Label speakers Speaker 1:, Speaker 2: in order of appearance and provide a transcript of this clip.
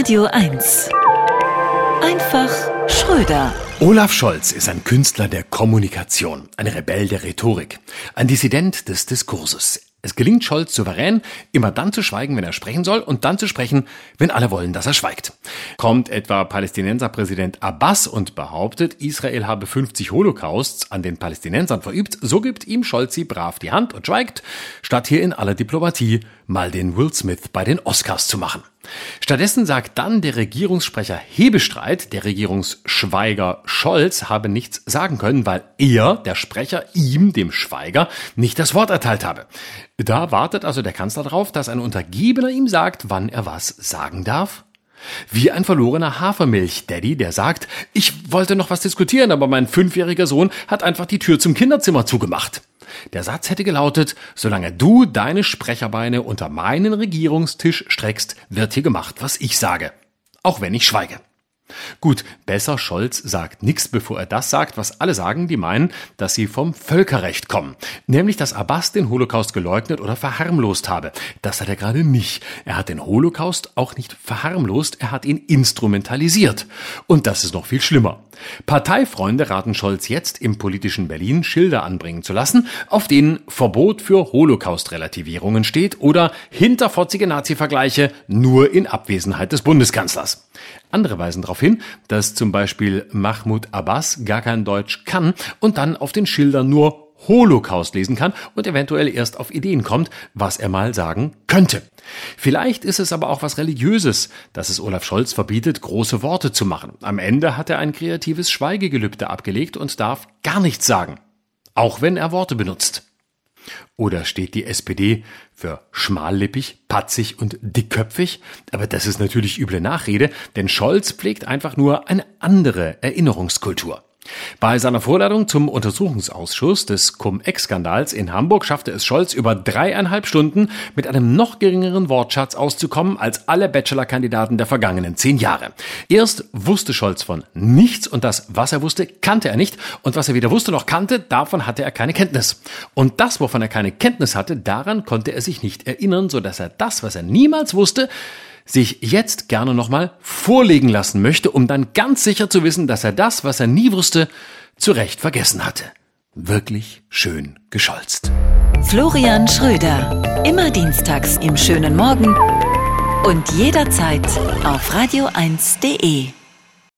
Speaker 1: Radio 1. Einfach Schröder.
Speaker 2: Olaf Scholz ist ein Künstler der Kommunikation, ein Rebell der Rhetorik, ein Dissident des Diskurses. Es gelingt Scholz souverän, immer dann zu schweigen, wenn er sprechen soll, und dann zu sprechen, wenn alle wollen, dass er schweigt. Kommt etwa Palästinenserpräsident Abbas und behauptet, Israel habe 50 Holocausts an den Palästinensern verübt, so gibt ihm Scholz brav die Hand und schweigt, statt hier in aller Diplomatie mal den Will Smith bei den Oscars zu machen. Stattdessen sagt dann der Regierungssprecher Hebestreit, der Regierungsschweiger Scholz habe nichts sagen können, weil er, der Sprecher, ihm, dem Schweiger, nicht das Wort erteilt habe. Da wartet also der Kanzler darauf, dass ein Untergebener ihm sagt, wann er was sagen darf? Wie ein verlorener Hafermilch-Daddy, der sagt, ich wollte noch was diskutieren, aber mein fünfjähriger Sohn hat einfach die Tür zum Kinderzimmer zugemacht. Der Satz hätte gelautet, solange du deine Sprecherbeine unter meinen Regierungstisch streckst, wird hier gemacht, was ich sage. Auch wenn ich schweige. Gut, besser Scholz sagt nichts, bevor er das sagt, was alle sagen, die meinen, dass sie vom Völkerrecht kommen. Nämlich, dass Abbas den Holocaust geleugnet oder verharmlost habe. Das hat er gerade nicht. Er hat den Holocaust auch nicht verharmlost, er hat ihn instrumentalisiert. Und das ist noch viel schlimmer. Parteifreunde raten Scholz jetzt im politischen Berlin Schilder anbringen zu lassen, auf denen Verbot für Holocaust-Relativierungen steht oder hinterfotzige Nazi-Vergleiche nur in Abwesenheit des Bundeskanzlers. Andere weisen darauf hin, dass zum Beispiel Mahmoud Abbas gar kein Deutsch kann und dann auf den Schildern nur Holocaust lesen kann und eventuell erst auf Ideen kommt, was er mal sagen könnte. Vielleicht ist es aber auch was Religiöses, dass es Olaf Scholz verbietet, große Worte zu machen. Am Ende hat er ein kreatives Schweigegelübde abgelegt und darf gar nichts sagen. Auch wenn er Worte benutzt. Oder steht die SPD für schmallippig, patzig und dickköpfig? Aber das ist natürlich üble Nachrede, denn Scholz pflegt einfach nur eine andere Erinnerungskultur. Bei seiner Vorladung zum Untersuchungsausschuss des Cum-Ex-Skandals in Hamburg schaffte es Scholz über dreieinhalb Stunden mit einem noch geringeren Wortschatz auszukommen als alle Bachelorkandidaten der vergangenen zehn Jahre. Erst wusste Scholz von nichts und das, was er wusste, kannte er nicht und was er weder wusste noch kannte, davon hatte er keine Kenntnis. Und das, wovon er keine Kenntnis hatte, daran konnte er sich nicht erinnern, so dass er das, was er niemals wusste, sich jetzt gerne nochmal vorlegen lassen möchte, um dann ganz sicher zu wissen, dass er das, was er nie wusste, zu Recht vergessen hatte. Wirklich schön gescholzt.
Speaker 1: Florian Schröder. Immer dienstags im schönen Morgen und jederzeit auf radio1.de.